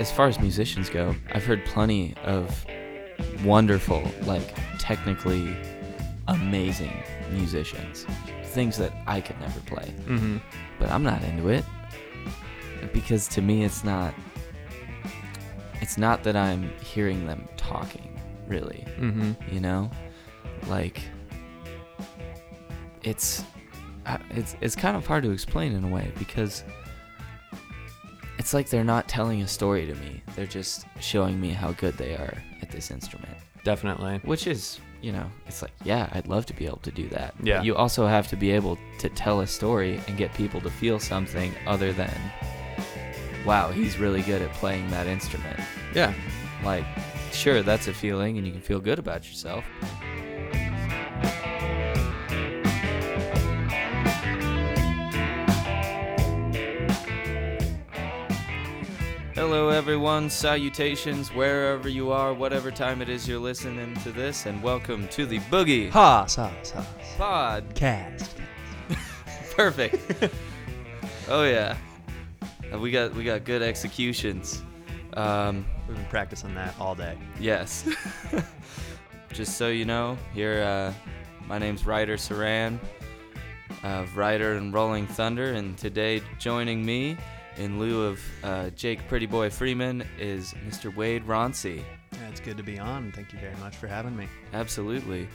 as far as musicians go, I've heard plenty of wonderful, like technically amazing musicians. Things that I could never play. Mm-hmm. But I'm not into it. Because to me it's not it's not that I'm hearing them talking, really. Mm-hmm. You know? Like it's uh, it's it's kind of hard to explain in a way because it's like they're not telling a story to me. They're just showing me how good they are at this instrument. Definitely. Which is, you know, it's like, yeah, I'd love to be able to do that. But Yeah. you also have to be able to tell a story and get people to feel something other than, wow, he's really good at playing that instrument. Yeah. Like, sure, that's a feeling and you can feel good about yourself. Everyone. Salutations, wherever you are, whatever time it is you're listening to this, and welcome to the Boogie Ha, sa, sa, Podcast. Perfect. oh yeah, Uh, we got we got good executions. Um, We've been practicing that all day. Yes. Just so you know, here, uh, my name's Ryder Saran of Ryder and Rolling Thunder, and today joining me in lieu of uh, Jake Pretty Boy Freeman is Mr. Wade Ronsey. Yeah, it's good to be on. Thank you very much for having me. Absolutely.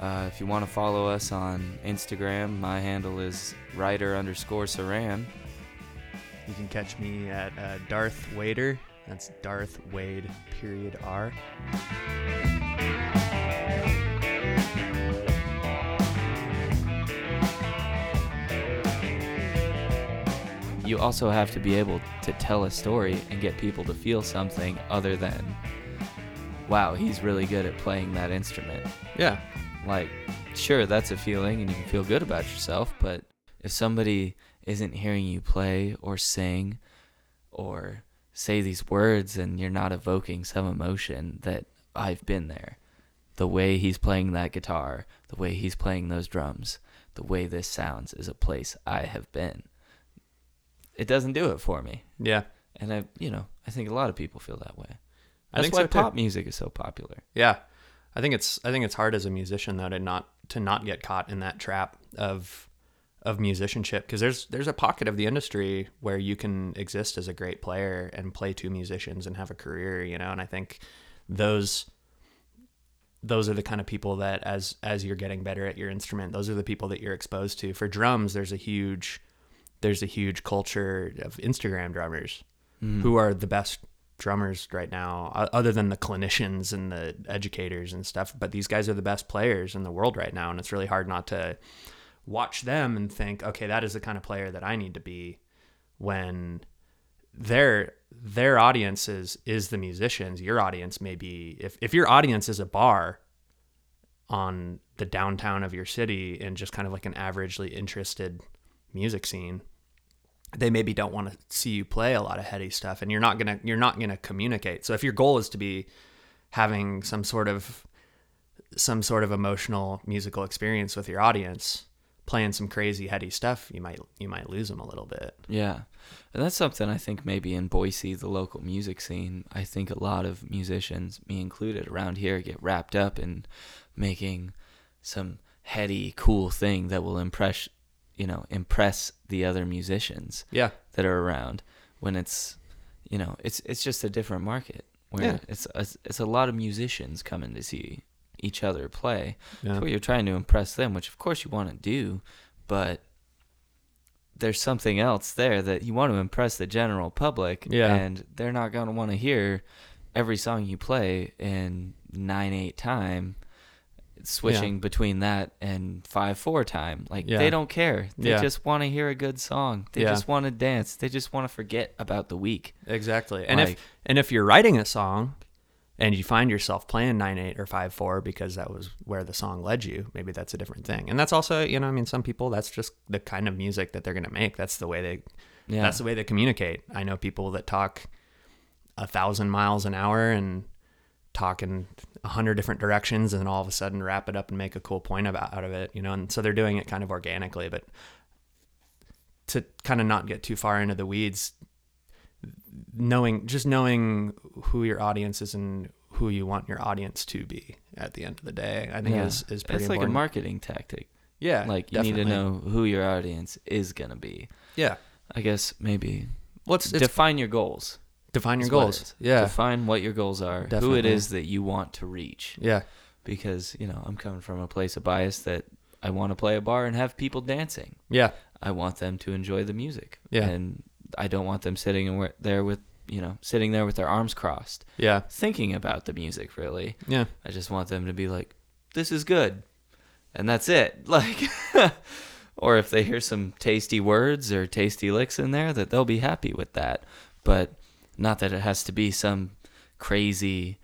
Uh, if you want to follow us on Instagram, my handle is Ryder underscore Saran. You can catch me at uh, Darth Wader. That's Darth Wade period R. You also have to be able to tell a story and get people to feel something other than, wow, he's really good at playing that instrument. Yeah. Like, sure, that's a feeling and you can feel good about yourself, but if somebody isn't hearing you play or sing or say these words and you're not evoking some emotion that I've been there, the way he's playing that guitar, the way he's playing those drums, the way this sounds is a place I have been. It doesn't do it for me. Yeah. And I, you know, I think a lot of people feel that way. I That's think why so, too. pop music is so popular. Yeah. I think it's I think it's hard as a musician though to not to not get caught in that trap of of musicianship because there's there's a pocket of the industry where you can exist as a great player and play to musicians and have a career, you know, and I think those those are the kind of people that as as you're getting better at your instrument, those are the people that you're exposed to. For drums, there's a huge there's a huge culture of Instagram drummers mm. who are the best drummers right now other than the clinicians and the educators and stuff but these guys are the best players in the world right now and it's really hard not to watch them and think okay that is the kind of player that I need to be when their their audience is is the musicians. Your audience may be if if your audience is a bar on the downtown of your city and just kind of like an averagely interested music scene they maybe don't want to see you play a lot of heady stuff and you're not going to you're not going to communicate so if your goal is to be having some sort of some sort of emotional musical experience with your audience playing some crazy heady stuff you might you might lose them a little bit Yeah. And that's something I think maybe in Boise, the local music scene, I think a lot of musicians, me included, around here get wrapped up in making some heady, cool thing that will impress, you know, impress the other musicians yeah that are around when it's, you know, it's it's just a different market where Yeah. it's, it's it's a lot of musicians coming to see each other play. Yeah. So you're trying to impress them, which of course you want to do, but there's something else there that you want to impress the general public, Yeah. and they're not going to want to hear every song you play in nine eight time, switching between that and five four time. Like Yeah. they don't care. They Yeah. just want to hear a good song. They Yeah. just want to dance. They just want to forget about the week. Exactly. And Like- if and if you're writing a song and you find yourself playing nine eight or five four because that was where the song led you, maybe that's a different thing. And that's also, you know, I mean, some people that's just the kind of music that they're gonna make. That's the way they Yeah. that's the way they communicate. I know people that talk a thousand miles an hour and talk in a hundred different directions and then all of a sudden wrap it up and make a cool point about out of it, you know, and so they're doing it kind of organically, but to kind of not get too far into the weeds, knowing just knowing who your audience is and who you want your audience to be at the end of the day. I think Yeah. is is pretty It's like a marketing tactic. yeah, like you need to know who your audience is gonna be. Yeah. I guess maybe What's it's, define your goals. Define your is what it goals? Yeah. Define what your goals are. Who it is that you want to reach. yeah. Because you know I'm coming from a place of bias that I want to play a bar and have people dancing. Yeah. I want them to enjoy the music. Yeah. And I don't want them sitting there with you know sitting there with their arms crossed Yeah. thinking about the music really. Yeah. I just want them to be like, this is good. And that's it. Like, or if they hear some tasty words or tasty licks in there, that they'll be happy with that. But not that it has to be some crazy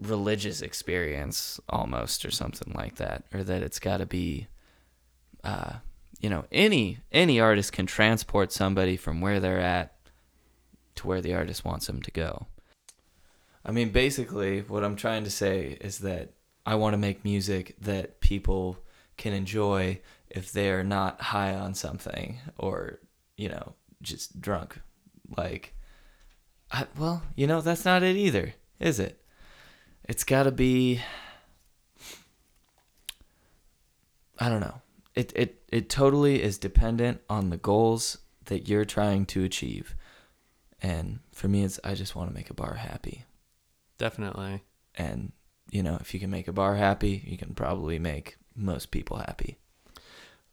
religious experience almost or something like that, or that it's got to be, uh, you know, any any artist can transport somebody from where they're at to where the artist wants them to go. I mean, basically, what I'm trying to say is that I want to make music that people can enjoy if they're not high on something or, you know, just drunk. Like, I, well, you know, that's not it either, is it? It's got to be. I don't know. It, it, it totally is dependent on the goals that you're trying to achieve. And for me, it's I just want to make a bar happy Definitely. and you know if you can make a bar happy you can probably make most people happy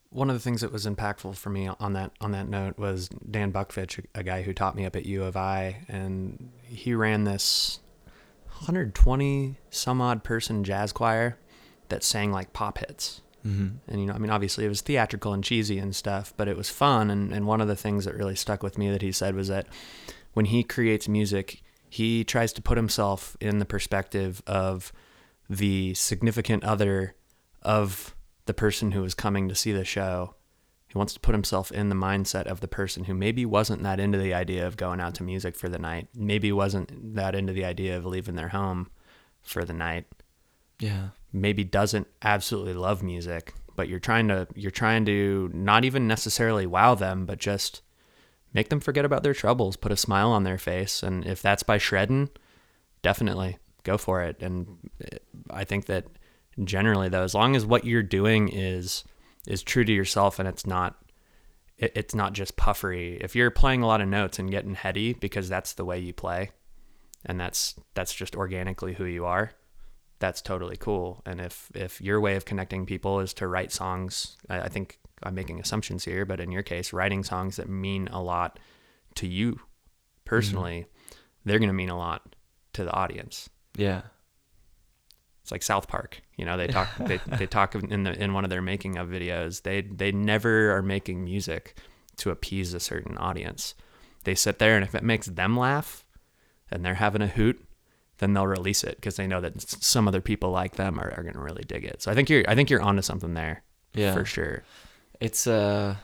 One of the things that was impactful for me on that on that note was Dan Buckfitch, a guy who taught me up at U of I, and he ran this 120 some odd person jazz choir that sang like pop hits. mm-hmm. And you know, I mean, obviously it was theatrical and cheesy and stuff, but it was fun. And, and one of the things that really stuck with me that he said was that when he creates music, he tries to put himself in the perspective of the significant other of the person who is coming to see the show. He wants to put himself in the mindset of the person who maybe wasn't that into the idea of going out to music for the night, maybe wasn't that into the idea of leaving their home for the night yeah maybe doesn't absolutely love music, but you're trying to you're trying to not even necessarily wow them, but just make them forget about their troubles, put a smile on their face, and if that's by shredding, definitely go for it. And I think that generally though, as long as what you're doing is is true to yourself and it's not it, it's not just puffery. If you're playing a lot of notes and getting heady because that's the way you play, and that's that's just organically who you are, that's totally cool. And if if your way of connecting people is to write songs, I, I think I'm making assumptions here, but in your case, writing songs that mean a lot to you personally, mm-hmm. they're going to mean a lot to the audience. yeah It's like South Park, you know. They talk they, they talk in the in one of their making of videos. They they never are making music to appease a certain audience. They sit there and if it makes them laugh, and they're having a hoot, then they'll release it because they know that some other people like them are, are going to really dig it. So I think you're I think you're onto something there yeah for sure. it's uh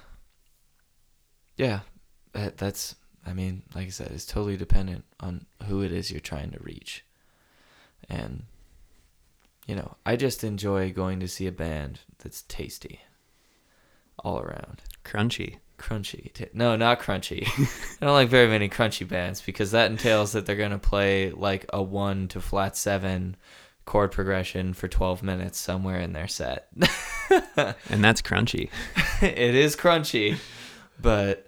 yeah that, that's i mean like i said it's totally dependent on who it is you're trying to reach and you know i just enjoy going to see a band that's tasty all around Crunchy. crunchy. T- no, not crunchy. I don't like very many crunchy bands because that entails that they're gonna play like a one to flat seven chord progression for 12 minutes somewhere in their set. And that's crunchy. it is crunchy, but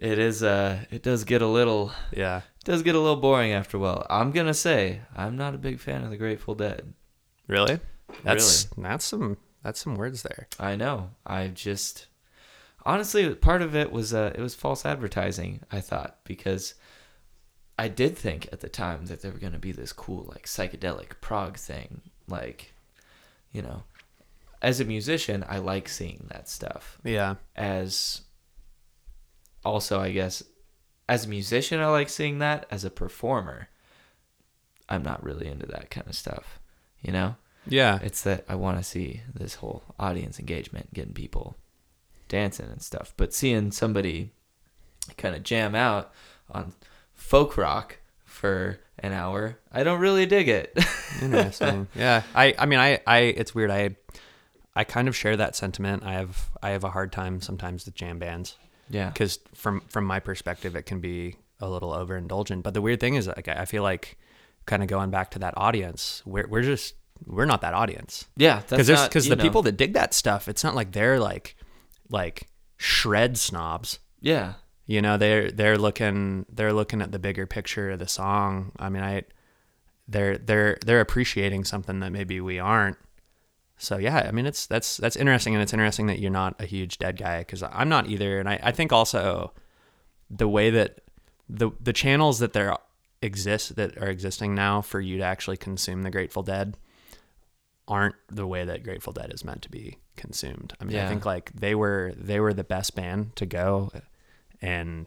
it is uh it does get a little Yeah. it does get a little boring after a while. I'm gonna say I'm not a big fan of the Grateful Dead. Really? That's that's some that's some words there. I know. I just honestly part of it was uh it was false advertising, I thought, because I did think at the time that they were gonna be this cool like psychedelic prog thing. Like, you know. As a musician, I like seeing that stuff. Yeah. As also I guess as a musician I like seeing that. As a performer, I'm not really into that kind of stuff. You know? Yeah. It's that I want to see this whole audience engagement, getting people dancing and stuff. But seeing somebody kind of jam out on folk rock for an hour, I don't really dig it. Interesting. yeah. I I mean I I it's weird. I I kind of share that sentiment. I have I have a hard time sometimes with jam bands yeah. because from from my perspective it can be a little overindulgent. But the weird thing is, like, I feel like kind of going back to that audience, we're we're just we're not that audience Yeah, because that's there's not, because the know, people that dig that stuff, it's not like they're like like shred snobs. Yeah, You know, they're they're looking they're looking at the bigger picture of the song. I mean, I they're they're they're appreciating something that maybe we aren't. So yeah, I mean, it's that's that's interesting, and it's interesting that you're not a huge dead guy because I'm not either. And I, I think also the way that the the channels that there exist that are existing now for you to actually consume the Grateful Dead aren't the way that Grateful Dead is meant to be consumed. I mean, I think like they were they were the best band to go and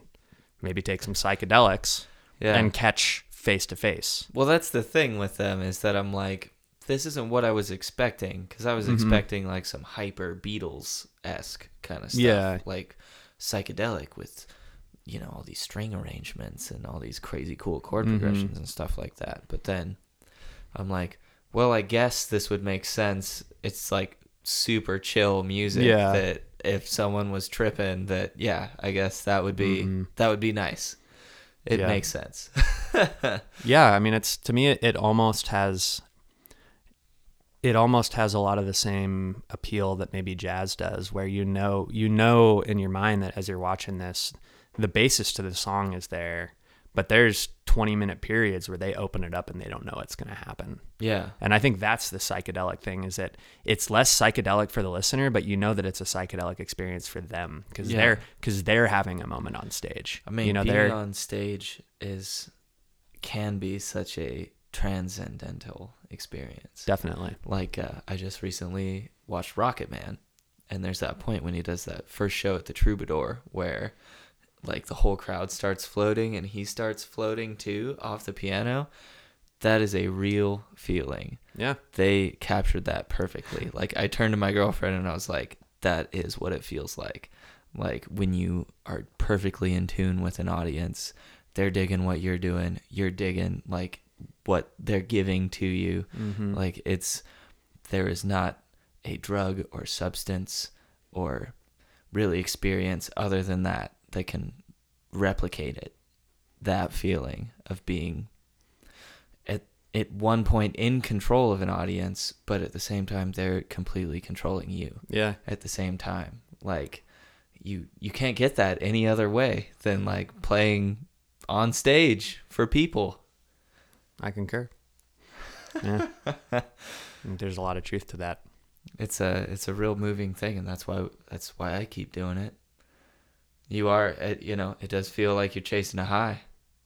maybe take some psychedelics yeah. and catch face to face. Well, that's the thing with them is that I'm like, this isn't what I was expecting because I was Mhm. expecting like some hyper Beatles esque kind of stuff, Yeah. like psychedelic with you know all these string arrangements and all these crazy cool chord Mhm. progressions and stuff like that. But then I'm like, well, I guess this would make sense. It's like super chill music Yeah. that if someone was tripping, that yeah, I guess that would be Mhm. that would be nice. It Yeah. makes sense. Yeah, I mean, it's to me, it, it almost has, it almost has a lot of the same appeal that maybe jazz does, where you know, you know, in your mind that as you're watching this, the basis to the song is there, but there's 20 minute periods where they open it up and they don't know what's going to happen. yeah. And I think that's the psychedelic thing is that it's less psychedelic for the listener, but you know that it's a psychedelic experience for them because Yeah. they're because they're having a moment on stage. I mean, you know, being they're on stage is can be such a transcendental experience. definitely. Like uh, I just recently watched Rocketman, and there's that point when he does that first show at the Troubadour where like the whole crowd starts floating and he starts floating too off the piano. That is a real feeling. Yeah. They captured that perfectly. Like I turned to my girlfriend and I was like, that is what it feels like. Like when you are perfectly in tune with an audience, they're digging what you're doing, you're digging like what they're giving to you. Mm-hmm. Like it's there is not a drug or substance or really experience other than that that can replicate it. That feeling of being at at one point in control of an audience, but at the same time they're completely controlling you yeah. at the same time. Like you you can't get that any other way than like playing on stage for people. I concur. Yeah. Mm, there's a lot of truth to that. It's a it's a real moving thing, and that's why that's why I keep doing it. You are, you know, it does feel like you're chasing a high.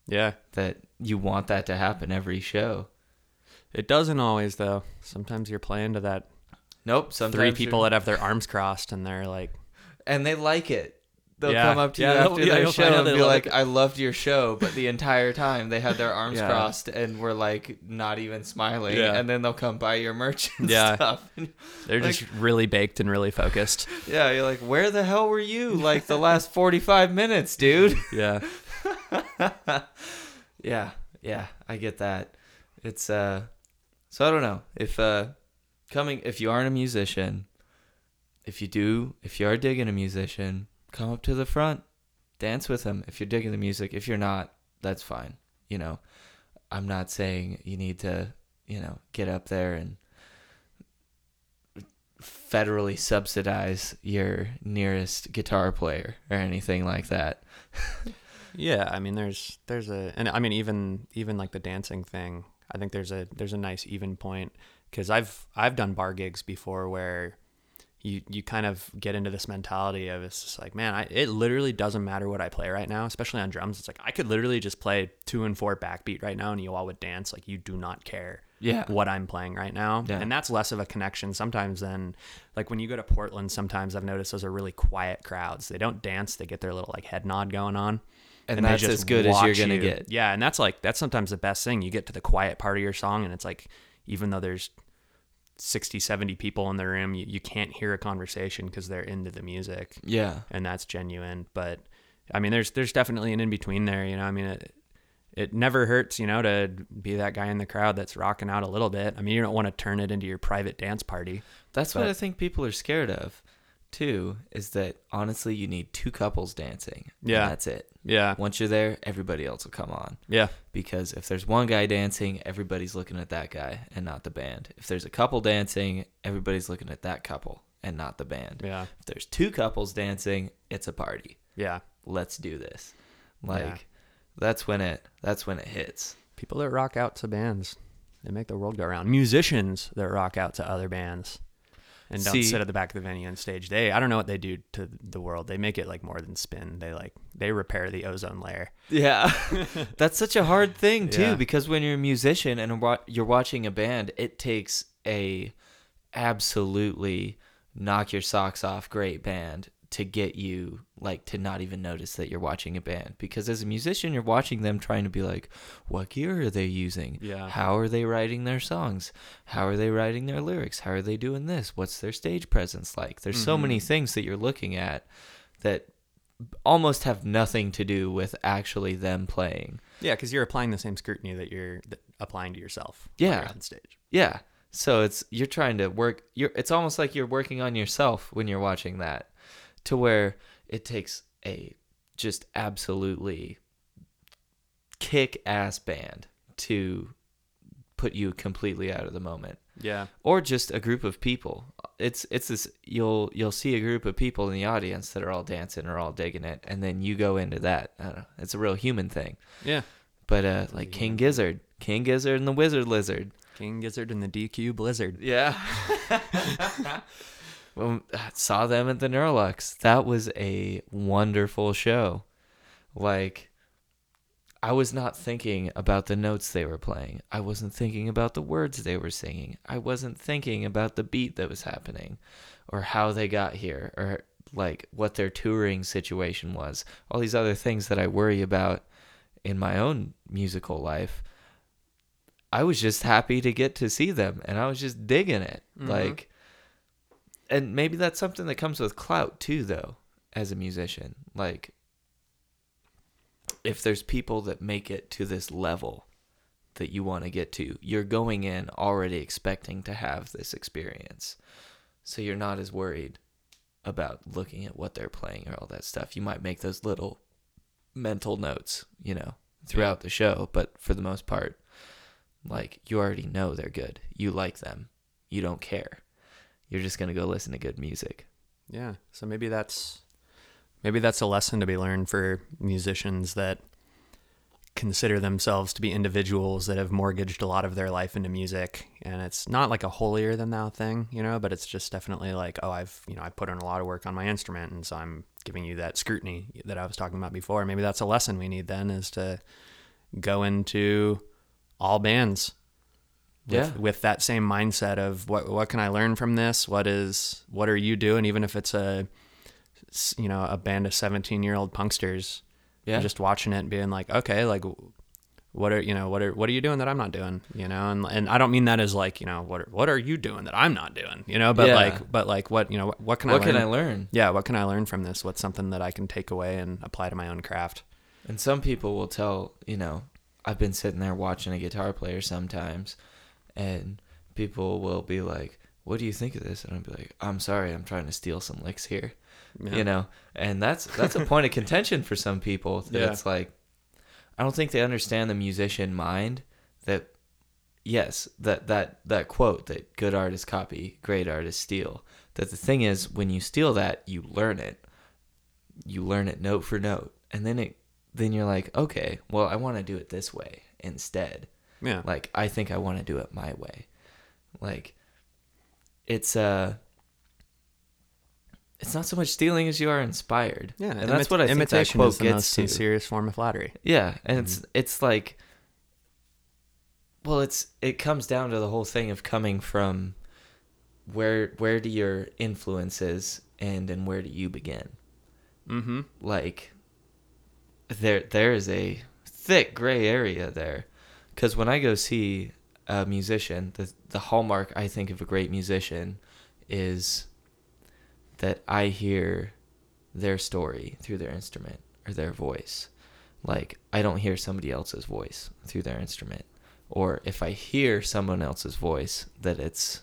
Yeah. That you want that to happen every show. It doesn't always though. Sometimes you're playing to that Nope. Sometimes three you're- people that have their arms crossed and they're like, and they like it. They'll Yeah. come up to Yeah, you after yeah, their show and be like, it. "I loved your show," but the entire time they had their arms crossed and were like not even smiling. And then they'll come buy your merch and Yeah. stuff. And they're Like- just really baked and really focused. yeah, you're like, "Where the hell were you like the last 45 minutes, dude?" Yeah. yeah, yeah, I get that. It's uh so I don't know. If uh coming if you aren't a musician, if you do, if you are digging a musician, come up to the front, dance with them if you're digging the music. If you're not, that's fine. You know, I'm not saying you need to, you know, get up there and federally subsidize your nearest guitar player or anything like that. Yeah, I mean there's there's a and I mean even even like the dancing thing, I think there's a there's a nice even point cuz I've I've done bar gigs before where you you kind of get into this mentality of it's just like, man, I, it literally doesn't matter what I play right now, especially on drums. It's like I could literally just play 2 and 4 backbeat right now and you all would dance like you do not care Yeah. what I'm playing right now. Yeah. And that's less of a connection sometimes than like when you go to Portland, sometimes I've noticed those are really quiet crowds. They don't dance, they get their little like head nod going on. And, they that's as good as you're going to you. get. Yeah, and that's like that's sometimes the best thing. You get to the quiet part of your song and it's like even though there's 60, 70 people in the room, you, you can't hear a conversation because they're into the music Yeah. and that's genuine. But I mean, there's there's definitely an in between there. You know, I mean, it it never hurts, you know, to be that guy in the crowd that's rocking out a little bit. I mean, you don't want to turn it into your private dance party. That's what I think people are scared of, too, is that honestly, you need two couples dancing. Yeah. that's it. Yeah. Once you're there, everybody else will come on. Yeah. Because if there's one guy dancing, everybody's looking at that guy and not the band. If there's a couple dancing, everybody's looking at that couple and not the band. Yeah. If there's two couples dancing, it's a party. Yeah. Let's do this. Like Yeah. that's when it that's when it hits. People that rock out to bands, they make the world go round. Musicians that rock out to other bands and don't See- sit at the back of the venue and stage. They, I don't know what they do to the world. They make it like more than spin. They like they repair the ozone layer. Yeah. That's such a hard thing too Yeah. because when you're a musician and you're watching a band, it takes a absolutely knock your socks off great band to get you like to not even notice that you're watching a band because as a musician you're watching them trying to be like what gear are they using Yeah. how are they writing their songs how are they writing their lyrics how are they doing this what's their stage presence like there's so many mm-hmm. things that you're looking at that almost have nothing to do with actually them playing. Yeah, because you're applying the same scrutiny that you're applying to yourself. Yeah. you're on stage. Yeah. So it's you're trying to work you're it's almost like you're working on yourself when you're watching that to where it takes a just absolutely kick ass band to put you completely out of the moment Yeah. or just a group of people. It's it's this you'll you'll see a group of people in the audience that are all dancing or all digging it and then you go into that. I don't know. It's a real human thing. Yeah. But uh like King Gizzard, King Gizzard and the Wizard Lizard. King Gizzard and the DQ Blizzard. Yeah. well, saw them at the Neurolux. That was a wonderful show. Like, I was not thinking about the notes they were playing. I wasn't thinking about the words they were singing. I wasn't thinking about the beat that was happening or how they got here or like what their touring situation was. All these other things that I worry about in my own musical life. I was just happy to get to see them and I was just digging it. Mhm. Like and maybe that's something that comes with clout too though as a musician. Like if there's people that make it to this level that you want to get to, you're going in already expecting to have this experience. So you're not as worried about looking at what they're playing or all that stuff. You might make those little mental notes, you know, throughout the show, but for the most part, like you already know they're good. You like them. You don't care. You're just going to go listen to good music. Yeah. So maybe that's maybe that's a lesson to be learned for musicians that consider themselves to be individuals that have mortgaged a lot of their life into music and it's not like a holier than thou thing you know but it's just definitely like oh i've you know i put in a lot of work on my instrument and so i'm giving you that scrutiny that i was talking about before maybe that's a lesson we need then is to go into all bands with, Yeah. with that same mindset of what what can I learn from this? What is what are you doing? Even if it's a you know a band of seventeen year old punksters, Yeah. just watching it and being like, okay, like what are you know what are what are you doing that I'm not doing? You know, and and I don't mean that as like you know what are, what are you doing that I'm not doing? You know, but Yeah. like but like what you know what, what can what I learn? can I learn? Yeah, what can I learn from this? What's something that I can take away and apply to my own craft? And some people will tell, you know, I've been sitting there watching a guitar player sometimes, and people will be like, "What do you think of this?" And I'll be like, "I'm sorry, I'm trying to steal some licks here," Yeah. you know. And that's that's a point of contention for some people. That Yeah. It's like, I don't think they understand the musician mind. That yes, that that that quote that good artists copy, great artists steal. That the thing is, when you steal that, you learn it. You learn it note for note, and then it then you're like, okay, well, I want to do it this way instead. Yeah. Like I think I want to do it my way. Like it's uh it's not so much stealing as you are inspired. Yeah, and that's what I think that imitation quote is the gets most to. sincerest form of flattery. Yeah, and it's Mm-hmm. it's like well, it's it comes down to the whole thing of coming from where where do your influences end and where do you begin? Mm-hmm. like there there is a thick gray area there because when i go see a musician the the hallmark i think of a great musician is that i hear their story through their instrument or their voice like i don't hear somebody else's voice through their instrument or if i hear someone else's voice that it's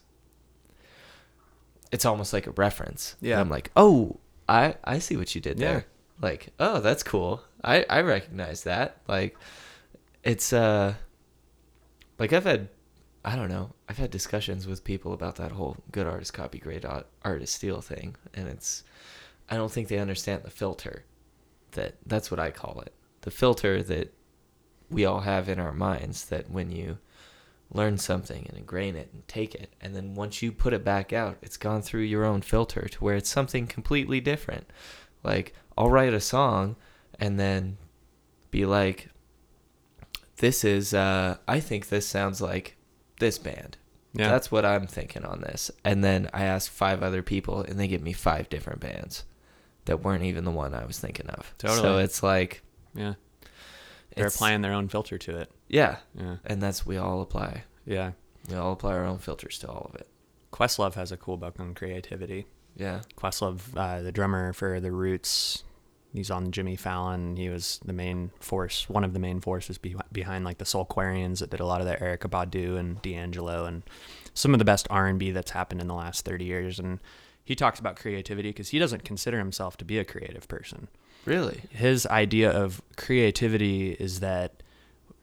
it's almost like a reference Yeah. And i'm like oh i i see what you did Yeah. there like oh that's cool I I recognize that. Like, it's uh, like I've had, I don't know, I've had discussions with people about that whole good artist copy, great art- artist steal thing, and it's, I don't think they understand the filter, that that's what I call it, the filter that we all have in our minds that when you learn something and ingrain it and take it and then once you put it back out it's gone through your own filter to where it's something completely different. Like i'll write a song and then be like this is uh i think this sounds like this band Yeah. that's what i'm thinking on this and then i ask five other people and they give me five different bands that weren't even the one i was thinking of Totally. so it's like yeah. They're applying their own filter to it. yeah Yeah. and that's we all apply Yeah. we all apply our own filters to all of it Questlove has a cool book on creativity. yeah Questlove, uh, the drummer for the Roots, he's on Jimmy Fallon. He was the main force, one of the main forces be- behind like the Soulquarians that did a lot of the Erykah Badu and D'Angelo and some of the best R and B that's happened in the last thirty years. And he talks about creativity because he doesn't consider himself to be a creative person. really His idea of creativity is that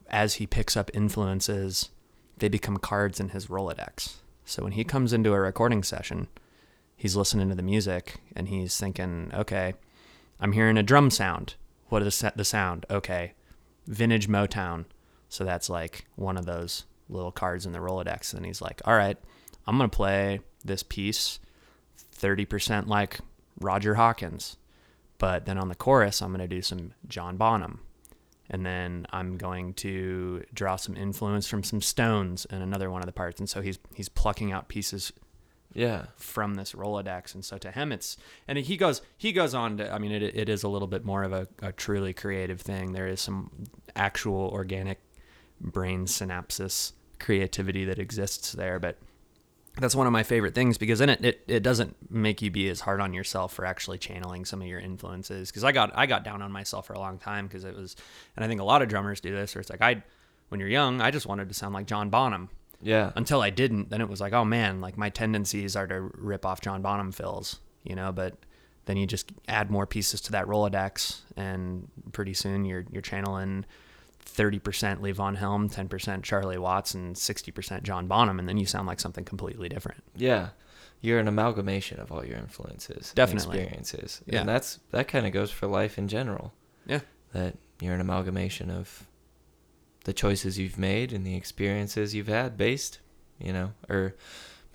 as he picks up influences, they become cards in his Rolodex. So when he comes into a recording session, he's listening to the music and he's thinking, okay, I'm hearing a drum sound. What is the sound? Okay, vintage Motown. So that's like one of those little cards in the Rolodex. And he's like, all right, I'm going to play this piece 30% like Roger Hawkins. But then on the chorus, I'm going to do some John Bonham. And then I'm going to draw some influence from some Stones and another one of the parts. And so he's he's plucking out pieces yeah from this Rolodex. And so to him, it's and he goes he goes on to I mean it it is a little bit more of a, a truly creative thing. There is some actual organic brain synapses creativity that exists there, but that's one of my favorite things because in it, it, it doesn't make you be as hard on yourself for actually channeling some of your influences because I got I got down on myself for a long time because it was and I think a lot of drummers do this where it's like I when you're young I just wanted to sound like John Bonham yeah until I didn't then it was like oh man like my tendencies are to rip off John Bonham fills you know but then you just add more pieces to that Rolodex and pretty soon you're you're channeling 30% Levon Helm, 10% Charlie Watts, and 60% John Bonham, and then you sound like something completely different. yeah you're an amalgamation of all your influences Definitely. experiences Yeah. and that's that kind of goes for life in general Yeah. that you're an amalgamation of the choices you've made and the experiences you've had based you know or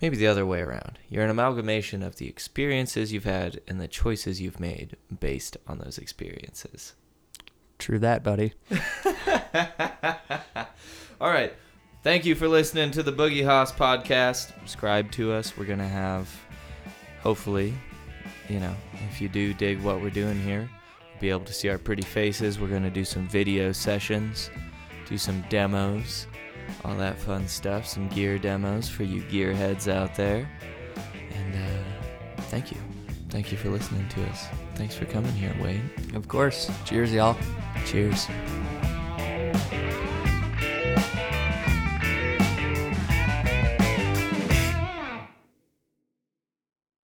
maybe the other way around you're an amalgamation of the experiences you've had and the choices you've made based on those experiences True that, buddy. All right. Thank you for listening to the Boogie Hoss podcast. Subscribe to us. We're going to have, hopefully, you know, if you do dig what we're doing here, be able to see our pretty faces. We're going to do some video sessions, do some demos, all that fun stuff, some gear demos for you gearheads out there. And uh, thank you. Thank you for listening to us. Thanks for coming here, Wade. Of course. Cheers, y'all. Cheers.